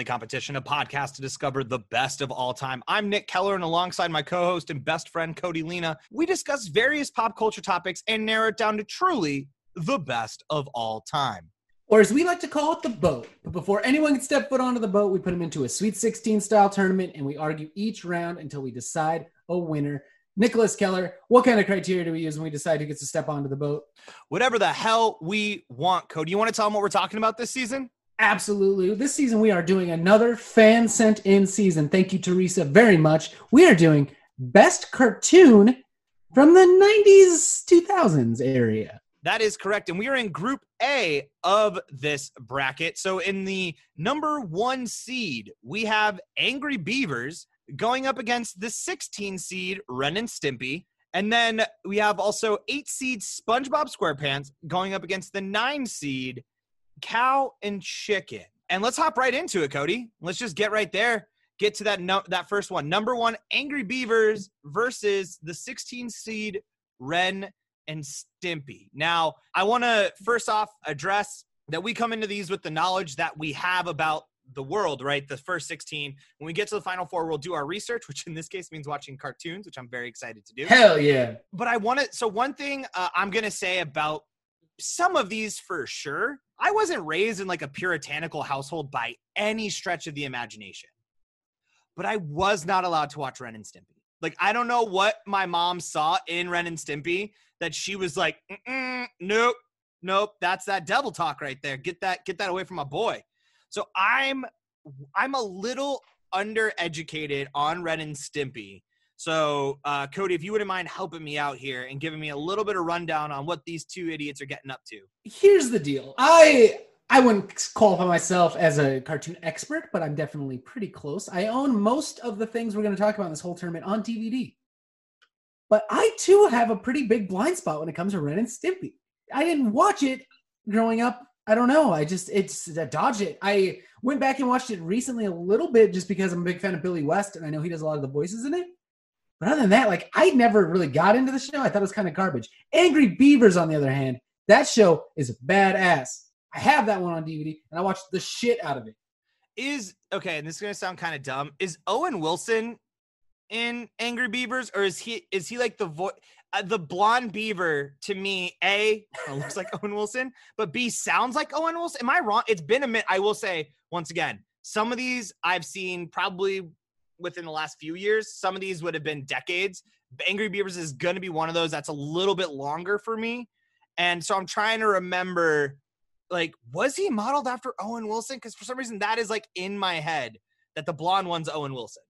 Friendly Competition, a podcast to discover the best of all time. I'm Nick Keller, and alongside my co host and best friend, Cody Lena, we discuss various pop culture topics and narrow it down to truly the best of all time. Or as we like to call it, the boat. But before anyone can step foot onto the boat, we put them into a Sweet 16 style tournament and we argue each round until we decide a winner. Nicholas Keller, what kind of criteria do we use when we decide who gets to step onto the boat? Whatever the hell we want, Cody. You want to tell them what we're talking about this season? Absolutely. This season, we are doing another fan sent in season. Thank you, Teresa, very much. We are doing best cartoon from the 90s, 2000s area. That is correct. And we are in Group A of this bracket. So in the number one seed, we have Angry Beavers going up against the 16 seed Ren and Stimpy. And then we have also eight seed SpongeBob SquarePants going up against the nine seed Cow and Chicken. And let's hop right into it, Cody. Let's just get right there. Get to that no- that first one. Number one, Angry Beavers versus the 16 seed Ren and Stimpy. Now, I want to first off address that we come into these with the knowledge that we have about the world, right? The first 16. When we get to the final four, we'll do our research, which in this case means watching cartoons, which I'm very excited to do. Hell yeah. But I want to, so one thing uh, I'm going to say about some of these for sure, I wasn't raised in like a puritanical household by any stretch of the imagination, but I was not allowed to watch Ren and Stimpy. Like, I don't know what my mom saw in Ren and Stimpy that she was like, nope, nope, that's that devil talk right there. Get that, get that away from my boy. So I'm, I'm a little undereducated on Ren and Stimpy. So, uh, Cody, if you wouldn't mind helping me out here and giving me a little bit of rundown on what these two idiots are getting up to. Here's the deal. I I wouldn't qualify myself as a cartoon expert, but I'm definitely pretty close. I own most of the things we're going to talk about in this whole tournament on DVD. But I too have a pretty big blind spot when it comes to Ren and Stimpy. I didn't watch it growing up. I don't know. I just it's I dodge it. I went back and watched it recently a little bit just because I'm a big fan of Billy West and I know he does a lot of the voices in it. But other than that, like I never really got into the show. I thought it was kind of garbage. Angry Beavers, on the other hand, that show is badass. I have that one on DVD and I watched the shit out of it. Is okay, and this is gonna sound kind of dumb. Is Owen Wilson in Angry Beavers, or is he is he like the voice? Uh, the blonde beaver to me, a looks like Owen Wilson, but b sounds like Owen Wilson. Am I wrong? It's been a minute. I will say once again, some of these I've seen probably within the last few years. Some of these would have been decades. Angry Beavers is going to be one of those that's a little bit longer for me. And so I'm trying to remember like was he modeled after Owen Wilson cuz for some reason that is like in my head that the blonde one's Owen Wilson.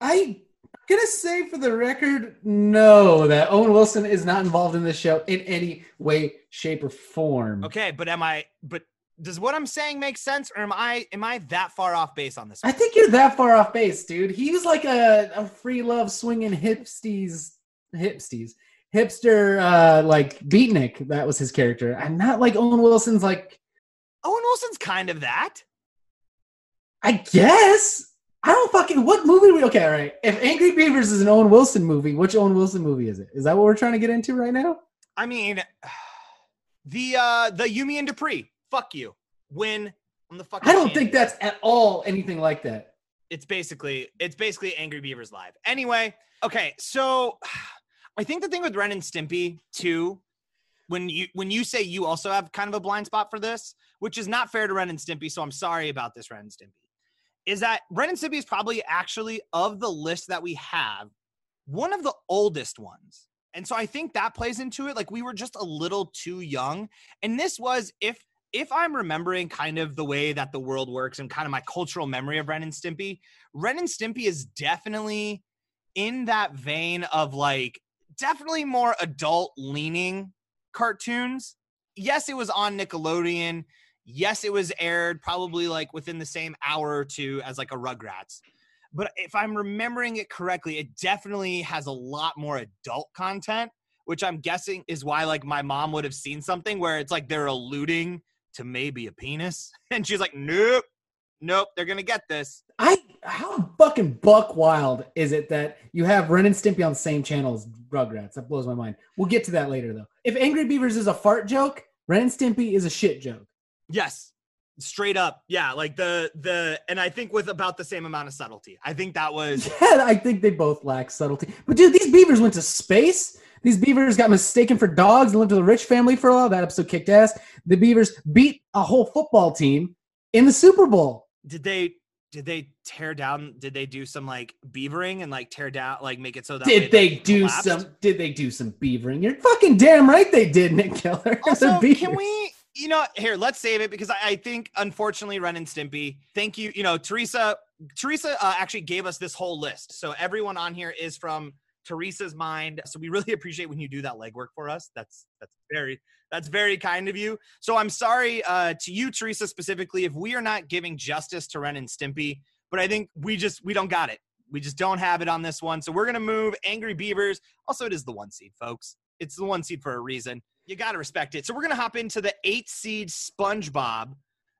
I gonna say for the record, no, that Owen Wilson is not involved in this show in any way, shape, or form. Okay, but am I? But does what I'm saying make sense, or am I am I that far off base on this? I think you're that far off base, dude. He was like a, a free love swinging hipsties, hipsties, hipster, uh, like beatnik. That was his character. I'm not like Owen Wilson's like. Owen Wilson's kind of that. I guess. I don't fucking what movie we okay, all right. If Angry Beavers is an Owen Wilson movie, which Owen Wilson movie is it? Is that what we're trying to get into right now? I mean the uh the You, Me and Dupree. Fuck you. Win on the fucking I don't think that's at all anything like that. it's basically it's basically Angry Beavers live. Anyway, okay, so I think the thing with Ren and Stimpy too, when you when you say you also have kind of a blind spot for this, which is not fair to Ren and Stimpy, so I'm sorry about this, Ren and Stimpy, is that Ren and Stimpy is probably actually of the list that we have one of the oldest ones. And so I think that plays into it. Like we were just a little too young. And this was if if I'm remembering kind of the way that the world works and kind of my cultural memory of Ren and Stimpy, Ren and Stimpy is definitely in that vein of like definitely more adult leaning cartoons. Yes, it was on Nickelodeon. Yes, it was aired probably like within the same hour or two as like a Rugrats. But if I'm remembering it correctly, it definitely has a lot more adult content, which I'm guessing is why like my mom would have seen something where it's like they're alluding to maybe a penis. And she's like, nope, nope, they're gonna get this. I how fucking buck wild is it that you have Ren and Stimpy on the same channel as Rugrats? That blows my mind. We'll get to that later though. If Angry Beavers is a fart joke, Ren and Stimpy is a shit joke. Yes. Straight up, yeah, like the the, and I think with about the same amount of subtlety. I think that was Yeah, I think they both lack subtlety. But dude, these beavers went to space. These beavers got mistaken for dogs and lived with a rich family for a while. That episode kicked ass. The beavers beat a whole football team in the Super Bowl. did they did they tear down? Did they do some like beavering and like tear down, like make it so that way, Did they like, do collapsed? some? Did they do some beavering? You're fucking damn right they did, Nick Keller. They're Also, can we? You know, here let's save it because I, I think unfortunately, Ren and Stimpy. Thank you. You know, Teresa. Teresa uh, actually gave us this whole list, so everyone on here is from Teresa's mind. So we really appreciate when you do that legwork for us. That's that's very that's very kind of you. So I'm sorry uh, to you, Teresa, specifically, if we are not giving justice to Ren and Stimpy. But I think we just we don't got it. We just don't have it on this one. So we're gonna move Angry Beavers. Also, it is the one seed, folks. It's the one seed for a reason. You gotta respect it. So we're gonna hop into the eight seed SpongeBob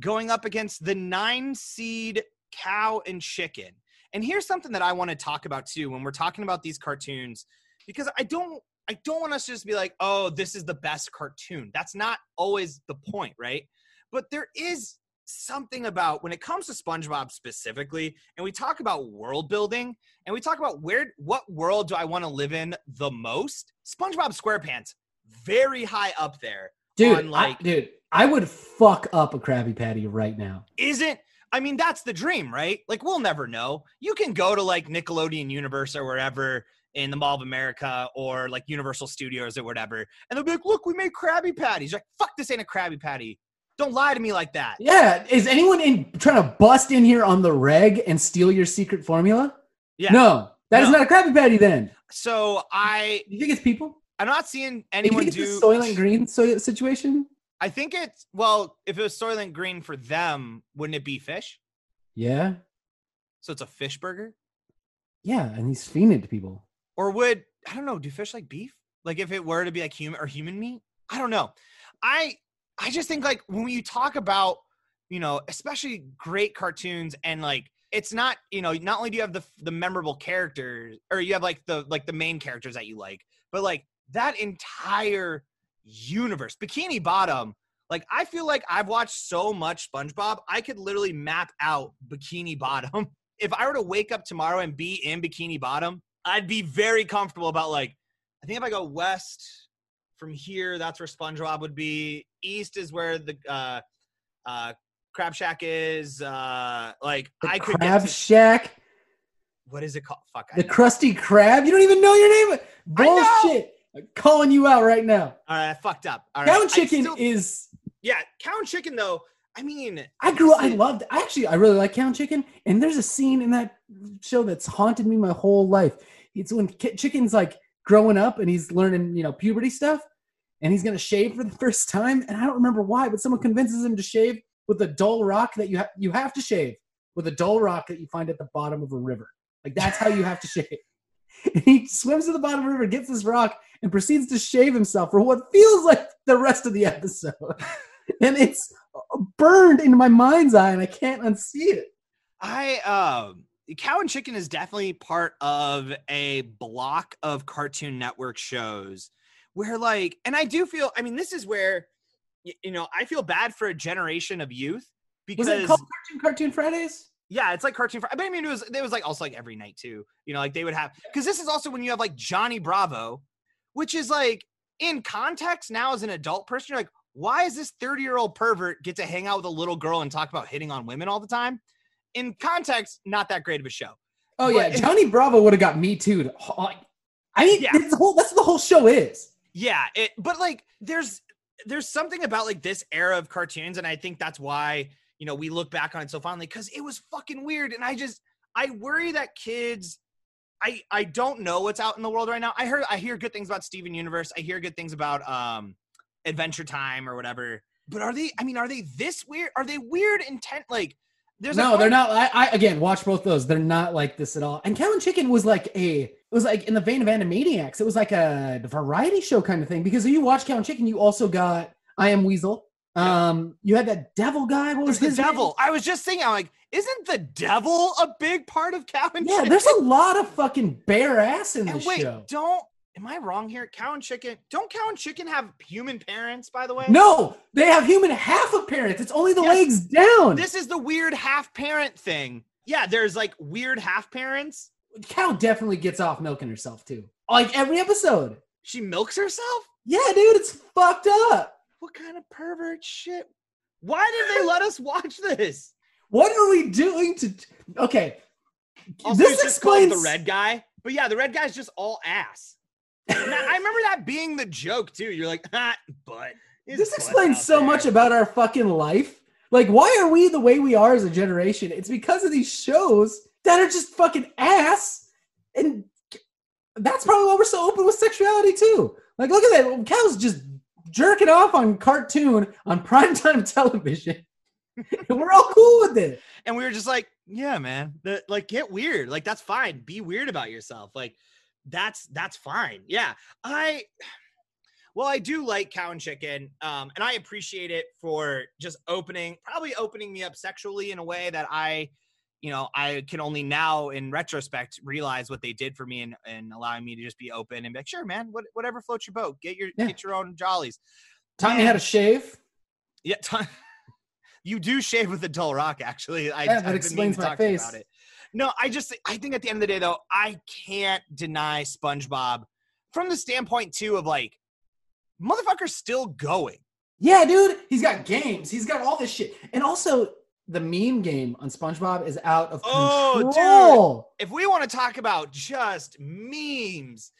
going up against the nine seed Cow and Chicken. And here's something that I want to talk about too when we're talking about these cartoons, because I don't I don't want us to just be like, oh, this is the best cartoon. That's not always the point, right? But there is something about when it comes to SpongeBob specifically, and we talk about world building, and we talk about where what world do I want to live in the most? SpongeBob SquarePants, very high up there. dude, like- I, dude, I would fuck up a Krabby Patty right now. Isn't I mean that's the dream, right? Like we'll never know. You can go to like Nickelodeon Universe or wherever in the Mall of America or like Universal Studios or whatever, and they'll be like, "Look, we made Krabby Patties." You're like, "Fuck, this ain't a Krabby Patty." Don't lie to me like that. Yeah, is anyone in trying to bust in here on the reg and steal your secret formula? Yeah. No, that is No. not a Krabby Patty. Then So I you think it's people? I'm not seeing anyone do Soylent Green situation? I think it's well, if it was Soylent Green for them, wouldn't it be fish? Yeah, So it's a fish burger? yeah, and he's feeding it to people. Or would I don't know, do fish like beef? Like if it were to be like human or human meat? I don't know. I I just think like when you talk about, you know, especially great cartoons and like it's not, you know, not only do you have the the memorable characters or you have like the like the main characters that you like, but like that entire universe, Bikini Bottom, like I feel like I've watched so much SpongeBob, I could literally map out Bikini Bottom. If I were to wake up tomorrow and be in Bikini Bottom, I'd be very comfortable about like I think if I go west from here, that's where SpongeBob would be. East is where the uh uh Crab Shack is. Uh like The I could Crab get to, Shack, what is it called? Fuck. I the know. Krusty Krab. You don't even know your name. Bullshit. I'm calling you out right now. All right, I fucked up. All right. Cow and Chicken still- is. yeah, cow and chicken though. I mean, I grew. up. I loved. Actually, I really like Cow and Chicken, and there's a scene in that show that's haunted me my whole life. It's when Chicken's like growing up and he's learning, you know, puberty stuff, and he's gonna shave for the first time. And I don't remember why, but someone convinces him to shave with a dull rock that you have. You have to shave with a dull rock that you find at the bottom of a river. Like that's how you have to shave. And he swims to the bottom of the river, gets this rock, and proceeds to shave himself for what feels like the rest of the episode. and it's burned into my mind's eye, and I can't unsee it. I um Cow and Chicken is definitely part of a block of Cartoon Network shows where like and I do feel I mean this is where you know I feel bad for a generation of youth because Was it called Cartoon Cartoon Fridays? Yeah, it's like cartoon. Fr- But I mean, it was it was like also like every night too. You know, like they would have because this is also when you have like Johnny Bravo, which is like in context now as an adult person, you're like, why is this 30 year old pervert get to hang out with a little girl and talk about hitting on women all the time? In context, not that great of a show. Oh yeah, Johnny Bravo would have got me too. I mean, Yeah. that's the whole. That's what the whole show is. Yeah, it but like there's there's something about like this era of cartoons, and I think that's why you know we look back on it so fondly because it was fucking weird, and I just I worry that kids. I I don't know what's out in the world right now. I heard I hear good things about Steven Universe. I hear good things about um Adventure Time or whatever. But are they? I mean, are they this weird? Are they weird intent? Like, there's no, they're not. I, I again watch both those. They're not like this at all. And Cow and Chicken was like a. It was like in the vein of Animaniacs. It was like a variety show kind of thing. Because if you watch Cow and Chicken, you also got I Am Weasel. Um, you had that devil guy. What was There's the his name? devil. I was just thinking, I'm like, isn't the devil a big part of Cow and chicken? Yeah, Chicken? there's a lot of fucking bare ass in And this wait, show. don't am I wrong here? Cow and chicken. Don't cow and chicken have human parents, by the way? No, they have human half of parents. It's only the Yes. legs down. This is the weird half parent thing. Yeah, there's like weird half parents. cow definitely gets off milking herself too. Like every episode. She milks herself? Yeah, dude, it's fucked up. What kind of pervert shit? Why did they let us watch this? What are we doing to? Okay, Also, this explains the red guy. But yeah, the red guy's just all ass. I I remember that being the joke too. You're like, ah, but This explains so much about our fucking life. Like, why are we the way we are as a generation? It's because of these shows that are just fucking ass, and that's probably why we're so open with sexuality too. Like, look at that, cows just jerking off on cartoon on primetime television. we're all cool with it. and we were just like, yeah, man, the, like get weird. Like that's fine. Be weird about yourself. Like that's that's fine. Yeah, I. Well, I do like cow and chicken, um, and I appreciate it for just opening, probably opening me up sexually in a way that I, you know, I can only now, in retrospect, realize what they did for me and, and allowing me to just be open and be like, sure, man, what, whatever floats your boat. Get your Yeah. get your own jollies. Taught me Man. how to shave. Yeah, t- you do shave with a dull rock. Actually, I, Yeah, that explains to my talk to you face. about it. No, I just I think at the end of the day, though, I can't deny SpongeBob from the standpoint too of like, motherfucker's still going. Yeah, dude, he's got games. He's got all this shit, and also the meme game on SpongeBob is out of Oh, dude. control. If we want to talk about just memes,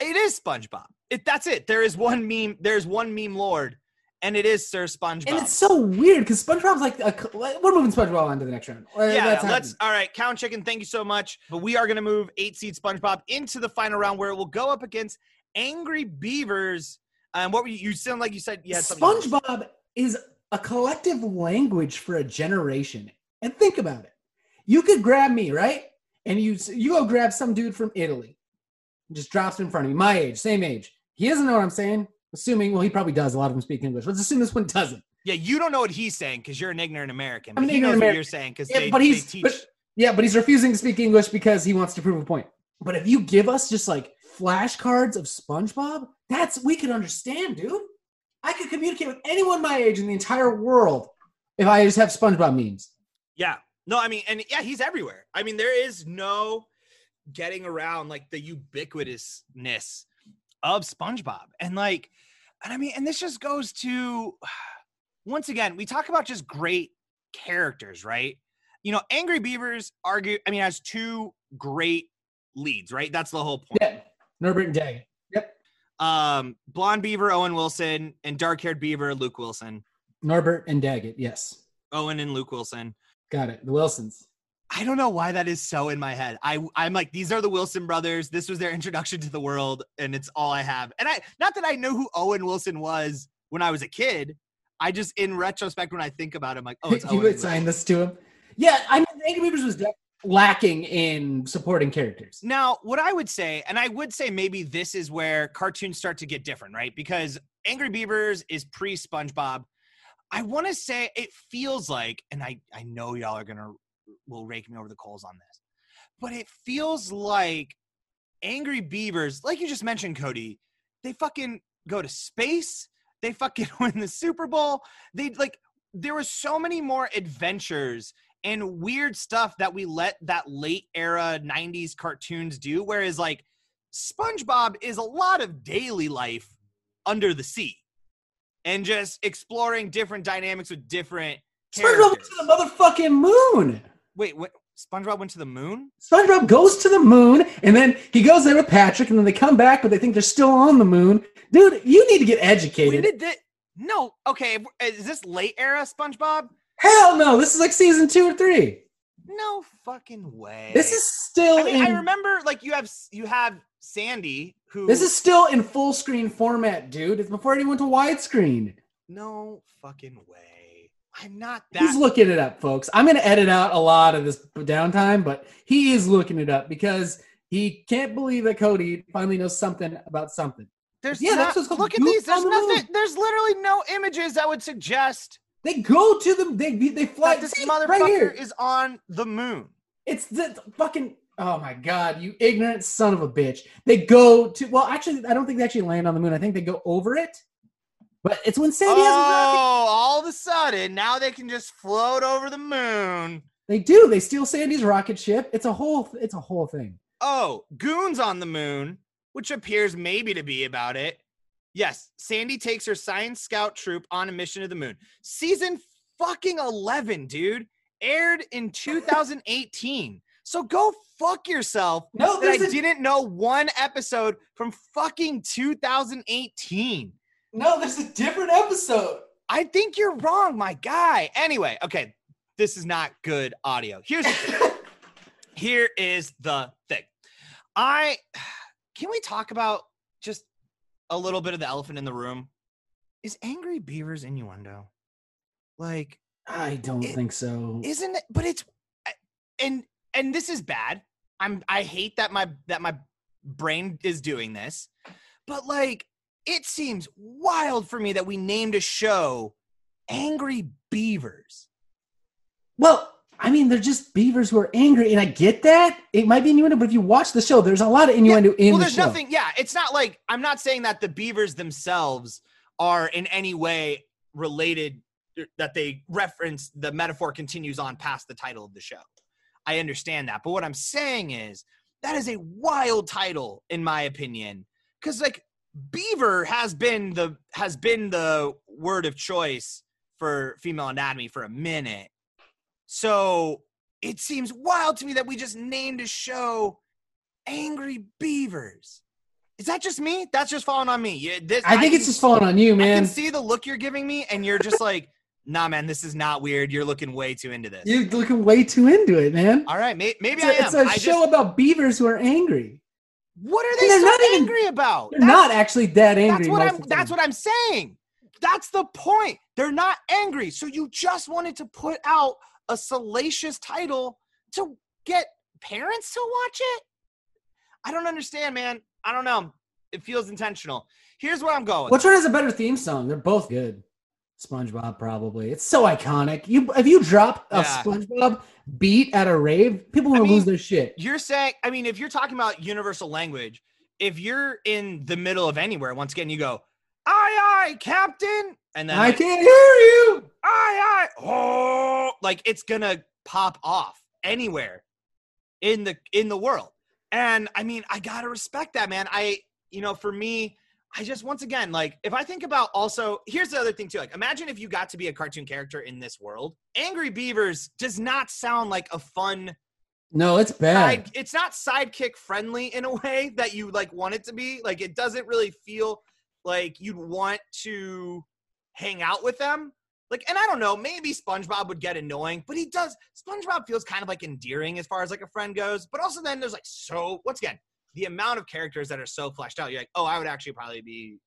it is SpongeBob. It that's it. There is one meme. There's one meme lord, and it is Sir SpongeBob. And it's so weird because SpongeBob's like a, we're moving SpongeBob on to the next round. Yeah, let's. All right, Cow and Chicken. Thank you so much. But we are going to move eight seed SpongeBob into the final round where it will go up against Angry Beavers. Um, what were you? You sound like you said you had. SpongeBob is a collective language for a generation. And think about it. You could grab me, right? And you you go grab some dude from Italy. Just drops in front of me, my age, same age. He doesn't know what I'm saying. Assuming, well, he probably does. A lot of them speak English. Let's assume this one doesn't. Yeah, you don't know what he's saying because you're an ignorant American. But I'm an he knows ignorant what you're saying because Yeah, they, but he's teach. but, yeah, but he's refusing to speak English because he wants to prove a point. But if you give us just like flashcards of SpongeBob, that's we could understand, dude. I could communicate with anyone my age in the entire world if I just have SpongeBob memes. Yeah. No, I mean, and yeah, he's everywhere. I mean, there is no getting around like the ubiquitousness of SpongeBob. And like, and I mean, and this just goes to once again, we talk about just great characters, right? You know, Angry Beavers argue, I mean, has two great leads, right? That's the whole point. Yeah, Norbert and Dag. Um, blonde beaver, Owen Wilson, and dark haired beaver, Luke Wilson. Norbert and Daggett. Yes, Owen and Luke Wilson. got it. The Wilsons. I don't know why that is so in my head. I I'm like these are the Wilson brothers. This was their introduction to the world, and it's all I have. And I not that I know who Owen Wilson was when I was a kid. I just in retrospect when I think about him, like oh, it's you Owen. would sign this to him. Yeah, I mean, Angry Beavers was def- lacking in supporting characters. Now, what I would say, and I would say maybe this is where cartoons start to get different, right? Because Angry Beavers is pre SpongeBob. I want to say it feels like, and I I know y'all are gonna will rake me over the coals on this, but it feels like Angry Beavers, like you just mentioned, Cody, they fucking go to space. They fucking win the Super Bowl. They like there was so many more adventures and weird stuff that we let that late era 90s cartoons do whereas like SpongeBob is a lot of daily life under the sea and just exploring different dynamics with different SpongeBob went to the motherfucking moon. Wait, what SpongeBob went to the moon? SpongeBob goes to the moon, and then he goes there with Patrick, and then they come back, but they think they're still on the moon. Dude, you need to get educated. did? No, okay. Is this late era SpongeBob? Hell no, this is like season two or three. No fucking way. This is still I mean, I remember like you have you have Sandy who This is still in full screen format, dude. It's before anyone went to widescreen. no fucking way. I'm not He's looking it up, folks. I'm going to edit out a lot of this downtime, but he is looking it up because he can't believe that Cody finally knows something about something. There's Yeah, not, that's what's called look at these. There's on the nothing. There's literally no images that would suggest They go to the they they fly that this see, motherfucker right here. is on the moon. It's the fucking Oh my god, you ignorant son of a bitch. They go to well, actually, I don't think they actually land on the moon. I think they go over it. But it's when Sandy oh, has a oh, rocket. all of a sudden now they can just float over the moon. They do. They steal Sandy's rocket ship. It's a whole it's a whole thing. Oh, goons on the moon, which appears maybe to be about it. Yes, Sandy takes her science scout troop on a mission to the moon. Season fucking 11, dude. Aired in 2018. So go fuck yourself. No, that I didn't know one episode from fucking 2018. No, there's a different episode. I think you're wrong, my guy. Anyway, okay, this is not good audio. Here's here is the thing. I can we talk about just a little bit of the elephant in the room? Is angry beavers innuendo? Like, I don't It- think so. isn't it? But it's and and this is bad. I'm I hate that my that my brain is doing this, but like it seems wild for me that we named a show Angry Beavers. Well, I mean, they're just beavers who are angry, and I get that. It might be innuendo, but if you watch the show, there's a lot of innuendo in well, the there's nothing. Yeah, it's not like I'm not saying that the beavers themselves are in any way related. Er, that they reference the metaphor continues on past the title of the show. I understand that, but what I'm saying is that is a wild title, in my opinion, because like beaver has been the has been the word of choice for female anatomy for a minute. So it seems wild to me that we just named a show Angry Beavers. Is that just me? That's just falling on me. Yeah, this, I think can- it's just falling on you, man. I can see the look you're giving me, and you're just like, nah, man, this is not weird. You're looking way too into this. You're looking way too into it, man. All right, may- maybe It's I a, am. it's a I show just, about beavers who are angry. what are they they're so not even- angry about? They're not actually that angry. That's what I'm. That's what I'm saying. That's the point. They're not angry. So you just wanted to put out a salacious title to get parents to watch it. I don't understand, man. I don't know. It feels intentional. Here's where I'm going. Which one has a better theme song? They're both good. SpongeBob probably. It's so iconic. You if you drop a Yeah. SpongeBob beat at a rave, people I will mean, lose their shit. You're saying, I mean, if you're talking about universal language, if you're in the middle of anywhere, once again, you go, aye, aye, Captain. And then, I like, can't hear you. aye, aye, oh, like it's gonna pop off anywhere in the in the world. And I mean, I gotta respect that, man. I, you know, for me, I just once again, like, if I think about also, here's the other thing too. Like, imagine if you got to be a cartoon character in this world. Angry Beavers does not sound like a fun No, it's bad. side, it's not sidekick friendly in a way that you like want it to be. Like it doesn't really feel like you'd want to hang out with them. Like, and I don't know, maybe SpongeBob would get annoying, but he does. SpongeBob feels kind of like endearing as far as like a friend goes. But also then there's like so once again the amount of characters that are so fleshed out. You're like, oh, I would actually probably be,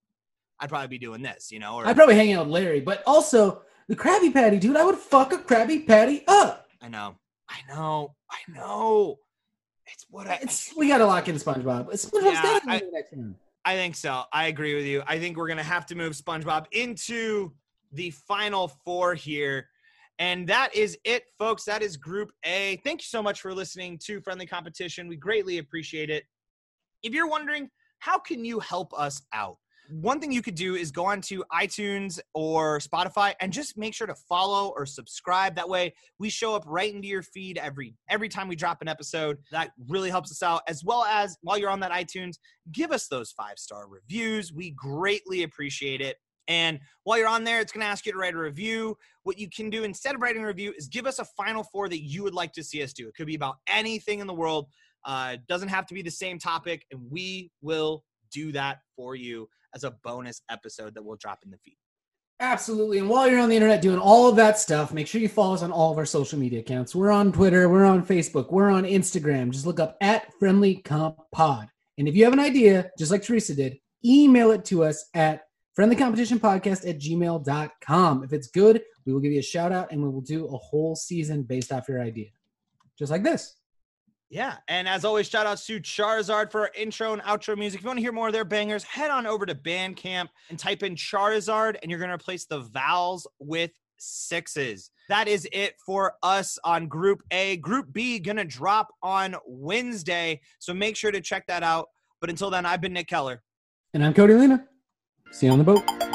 I'd probably be doing this, you know? Or I'd probably hang out with Larry, but also the Krabby Patty, dude. I would fuck a Krabby Patty up. I know, I know, I know. It's what I. It's we gotta lock in SpongeBob. SpongeBob's Yeah, gotta be I- the next. I think so. I agree with you. I think we're gonna have to move SpongeBob into the final four here. And that is it, folks. That is Group A. Thank you so much for listening to Friendly Competition. We greatly appreciate it. If you're wondering, how can you help us out? One thing you could do is go onto iTunes or Spotify and just make sure to follow or subscribe. That way, we show up right into your feed every every time we drop an episode. That really helps us out. As well as while you're on that iTunes, give us those five star reviews. We greatly appreciate it. And while you're on there, it's going to ask you to write a review. What you can do instead of writing a review is give us a final four that you would like to see us do. It could be about anything in the world. Uh, doesn't have to be the same topic, and we will do that for you as a bonus episode that we'll drop in the feed. Absolutely. And while you're on the internet doing all of that stuff, make sure you follow us on all of our social media accounts. We're on Twitter, we're on Facebook, we're on Instagram. Just look up at Friendly Comp Pod. And if you have an idea, just like Teresa did, email it to us at friendlycompetitionpodcast at gmail.com. If it's good, we will give you a shout out and we will do a whole season based off your idea. Just like this. Yeah. And as always, shout out to Charizard for our intro and outro music. If you want to hear more of their bangers, head on over to Bandcamp and type in Charizard, and you're going to replace the vowels with sixes. That is it for us on Group A. Group B going to drop on Wednesday. So make sure to check that out. But until then, I've been Nick Keller. And I'm Cody Lena. See you on the boat.